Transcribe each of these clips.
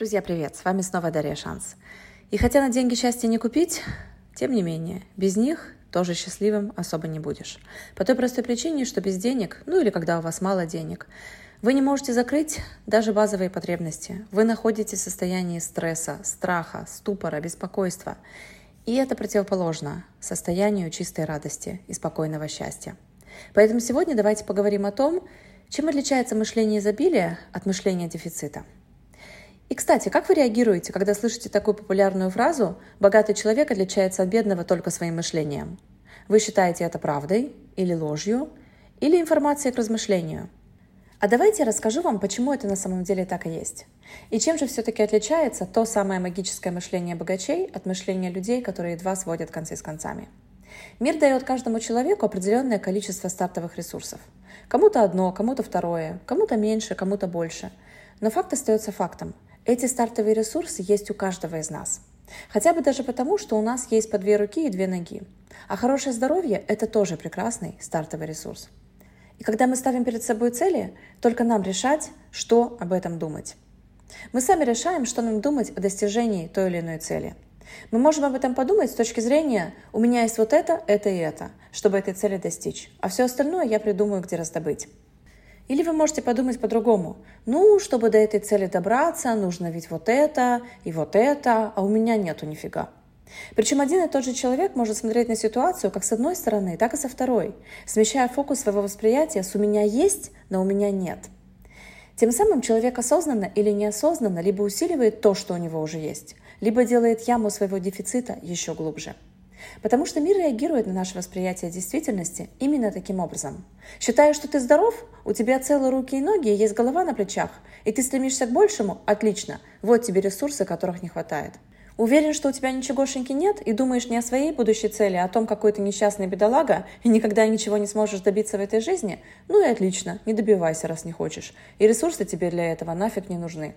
Друзья, привет! С вами снова Дарья Шанс. И хотя на деньги счастья не купить, тем не менее, без них тоже счастливым особо не будешь. По той простой причине, что без денег, ну или когда у вас мало денег, вы не можете закрыть даже базовые потребности. Вы находитесь в состоянии стресса, страха, ступора, беспокойства. И это противоположно состоянию чистой радости и спокойного счастья. Поэтому сегодня давайте поговорим о том, чем отличается мышление изобилия от мышления дефицита. И, кстати, как вы реагируете, когда слышите такую популярную фразу «богатый человек отличается от бедного только своим мышлением»? Вы считаете это правдой или ложью, или информацией к размышлению? А давайте я расскажу вам, почему это на самом деле так и есть. И чем же все-таки отличается то самое магическое мышление богачей от мышления людей, которые едва сводят концы с концами. Мир дает каждому человеку определенное количество стартовых ресурсов. Кому-то одно, кому-то второе, кому-то меньше, кому-то больше. Но факт остается фактом – эти стартовые ресурсы есть у каждого из нас. Хотя бы даже потому, что у нас есть по две руки и две ноги. А хорошее здоровье – это тоже прекрасный стартовый ресурс. И когда мы ставим перед собой цели, только нам решать, что об этом думать. Мы сами решаем, что нам думать о достижении той или иной цели. Мы можем об этом подумать с точки зрения «у меня есть вот это, это и это», чтобы этой цели достичь, а все остальное я придумаю, где раздобыть. Или вы можете подумать по-другому. Ну, чтобы до этой цели добраться, нужно ведь вот это и вот это, а у меня нету нифига. Причем один и тот же человек может смотреть на ситуацию как с одной стороны, так и со второй, смещая фокус своего восприятия с «у меня есть», но «у меня нет». Тем самым человек осознанно или неосознанно либо усиливает то, что у него уже есть, либо делает яму своего дефицита еще глубже. Потому что мир реагирует на наше восприятие действительности именно таким образом. Считаешь, что ты здоров, у тебя целые руки и ноги, есть голова на плечах, и ты стремишься к большему? Отлично. Вот тебе ресурсы, которых не хватает. Уверен, что у тебя ничегошеньки нет и думаешь не о своей будущей цели, а о том, какой ты несчастный бедолага и никогда ничего не сможешь добиться в этой жизни? Ну и отлично, не добивайся, раз не хочешь. И ресурсы тебе для этого нафиг не нужны.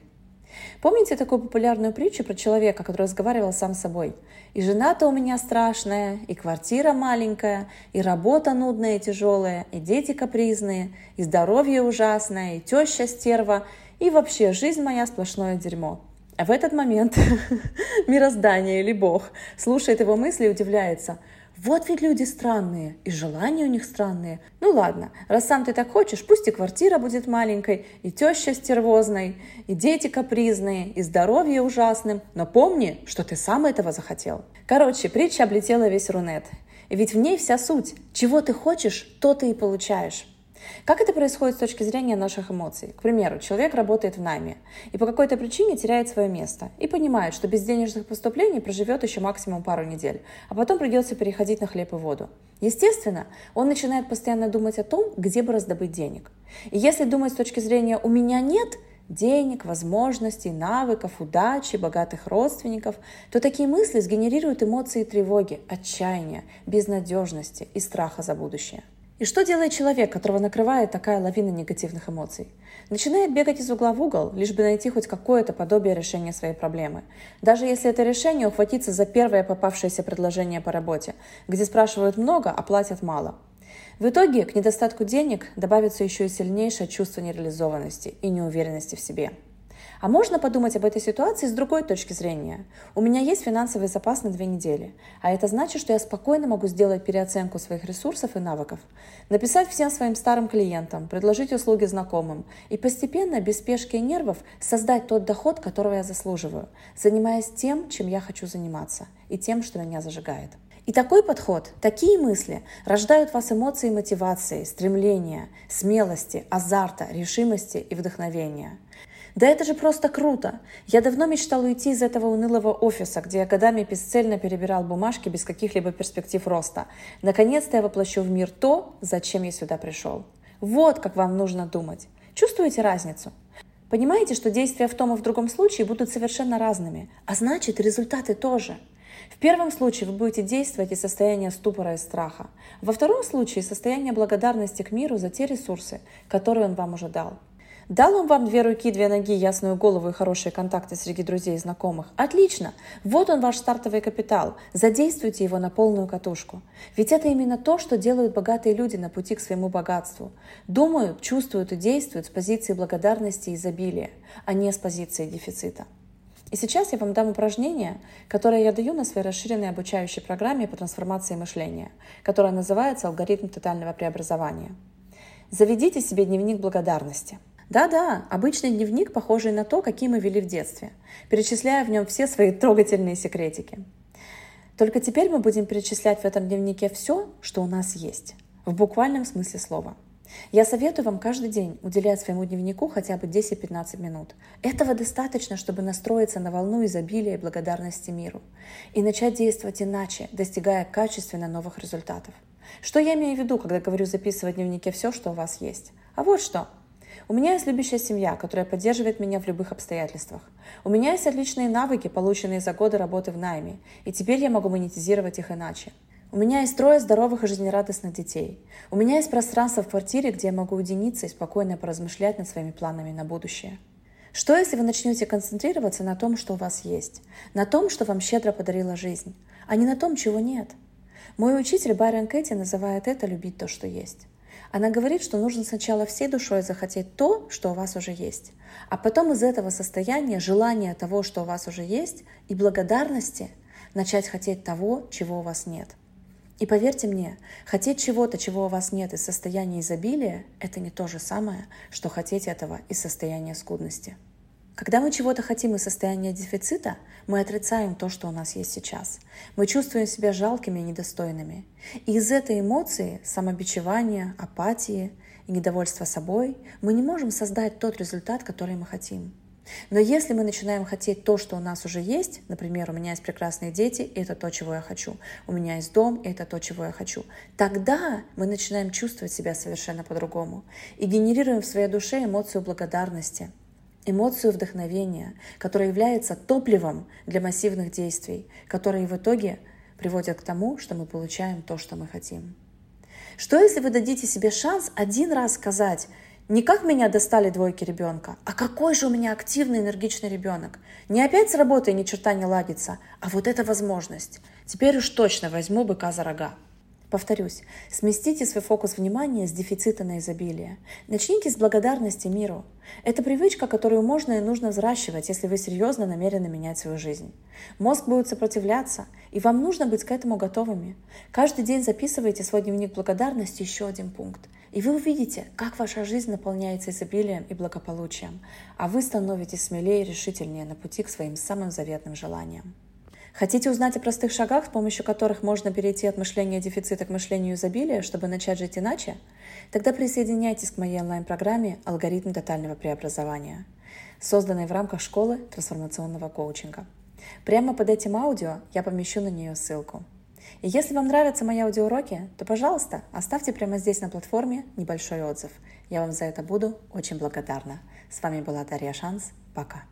Помните такую популярную притчу про человека, который разговаривал сам с собой? И жена-то у меня страшная, и квартира маленькая, и работа нудная и тяжелая, и дети капризные, и здоровье ужасное, и теща стерва, и вообще жизнь моя сплошное дерьмо. А в этот момент мироздание или Бог слушает его мысли и удивляется – вот ведь люди странные, и желания у них странные. Ну ладно, раз сам ты так хочешь, пусть и квартира будет маленькой, и теща стервозной, и дети капризные, и здоровье ужасным, но помни, что ты сам этого захотел. Короче, притча облетела весь Рунет. И ведь в ней вся суть. Чего ты хочешь, то ты и получаешь. Как это происходит с точки зрения наших эмоций? К примеру, человек работает в найме и по какой-то причине теряет свое место и понимает, что без денежных поступлений проживет еще максимум пару недель, а потом придется переходить на хлеб и воду. Естественно, он начинает постоянно думать о том, где бы раздобыть денег. И если думать с точки зрения «у меня нет», денег, возможностей, навыков, удачи, богатых родственников, то такие мысли сгенерируют эмоции тревоги, отчаяния, безнадежности и страха за будущее. И что делает человек, которого накрывает такая лавина негативных эмоций? Начинает бегать из угла в угол, лишь бы найти хоть какое-то подобие решения своей проблемы. Даже если это решение ухватиться за первое попавшееся предложение по работе, где спрашивают много, а платят мало. В итоге к недостатку денег добавится еще и сильнейшее чувство нереализованности и неуверенности в себе. А можно подумать об этой ситуации с другой точки зрения. У меня есть финансовый запас на две недели, а это значит, что я спокойно могу сделать переоценку своих ресурсов и навыков, написать всем своим старым клиентам, предложить услуги знакомым и постепенно, без спешки и нервов, создать тот доход, которого я заслуживаю, занимаясь тем, чем я хочу заниматься и тем, что меня зажигает. И такой подход, такие мысли рождают в вас эмоции мотивации, стремления, смелости, азарта, решимости и вдохновения. Да это же просто круто! Я давно мечтал уйти из этого унылого офиса, где я годами бесцельно перебирал бумажки без каких-либо перспектив роста. Наконец-то я воплощу в мир то, зачем я сюда пришел. Вот как вам нужно думать. Чувствуете разницу? Понимаете, что действия в том и в другом случае будут совершенно разными, а значит результаты тоже. В первом случае вы будете действовать из состояния ступора и страха. Во втором случае состояние благодарности к миру за те ресурсы, которые он вам уже дал. Дал он вам две руки, две ноги, ясную голову и хорошие контакты среди друзей и знакомых? Отлично! Вот он ваш стартовый капитал. Задействуйте его на полную катушку. Ведь это именно то, что делают богатые люди на пути к своему богатству. Думают, чувствуют и действуют с позиции благодарности и изобилия, а не с позиции дефицита. И сейчас я вам дам упражнение, которое я даю на своей расширенной обучающей программе по трансформации мышления, которая называется «Алгоритм тотального преобразования». Заведите себе дневник благодарности. Да-да, обычный дневник, похожий на то, какие мы вели в детстве, перечисляя в нем все свои трогательные секретики. Только теперь мы будем перечислять в этом дневнике все, что у нас есть, в буквальном смысле слова – я советую вам каждый день уделять своему дневнику хотя бы 10-15 минут. Этого достаточно, чтобы настроиться на волну изобилия и благодарности миру и начать действовать иначе, достигая качественно новых результатов. Что я имею в виду, когда говорю записывать в дневнике все, что у вас есть? А вот что. У меня есть любящая семья, которая поддерживает меня в любых обстоятельствах. У меня есть отличные навыки, полученные за годы работы в найме, и теперь я могу монетизировать их иначе. У меня есть трое здоровых и жизнерадостных детей. У меня есть пространство в квартире, где я могу уединиться и спокойно поразмышлять над своими планами на будущее. Что, если вы начнете концентрироваться на том, что у вас есть, на том, что вам щедро подарила жизнь, а не на том, чего нет? Мой учитель Байрон Кэти называет это «любить то, что есть». Она говорит, что нужно сначала всей душой захотеть то, что у вас уже есть, а потом из этого состояния желания того, что у вас уже есть, и благодарности начать хотеть того, чего у вас нет – и поверьте мне, хотеть чего-то, чего у вас нет из состояния изобилия, это не то же самое, что хотеть этого из состояния скудности. Когда мы чего-то хотим из состояния дефицита, мы отрицаем то, что у нас есть сейчас. Мы чувствуем себя жалкими и недостойными. И из этой эмоции, самобичевания, апатии и недовольства собой, мы не можем создать тот результат, который мы хотим. Но если мы начинаем хотеть то, что у нас уже есть, например, у меня есть прекрасные дети, и это то, чего я хочу, у меня есть дом, и это то, чего я хочу, тогда мы начинаем чувствовать себя совершенно по-другому и генерируем в своей душе эмоцию благодарности, эмоцию вдохновения, которая является топливом для массивных действий, которые в итоге приводят к тому, что мы получаем то, что мы хотим. Что если вы дадите себе шанс один раз сказать не как меня достали двойки ребенка, а какой же у меня активный, энергичный ребенок. Не опять с работой ни черта не ладится, а вот эта возможность. Теперь уж точно возьму быка за рога. Повторюсь, сместите свой фокус внимания с дефицита на изобилие. Начните с благодарности миру. Это привычка, которую можно и нужно взращивать, если вы серьезно намерены менять свою жизнь. Мозг будет сопротивляться, и вам нужно быть к этому готовыми. Каждый день записывайте свой дневник благодарности еще один пункт. И вы увидите, как ваша жизнь наполняется изобилием и благополучием, а вы становитесь смелее и решительнее на пути к своим самым заветным желаниям. Хотите узнать о простых шагах, с помощью которых можно перейти от мышления дефицита к мышлению изобилия, чтобы начать жить иначе? Тогда присоединяйтесь к моей онлайн-программе «Алгоритм тотального преобразования», созданной в рамках школы трансформационного коучинга. Прямо под этим аудио я помещу на нее ссылку. И если вам нравятся мои аудиоуроки, то, пожалуйста, оставьте прямо здесь на платформе небольшой отзыв. Я вам за это буду очень благодарна. С вами была Дарья Шанс. Пока.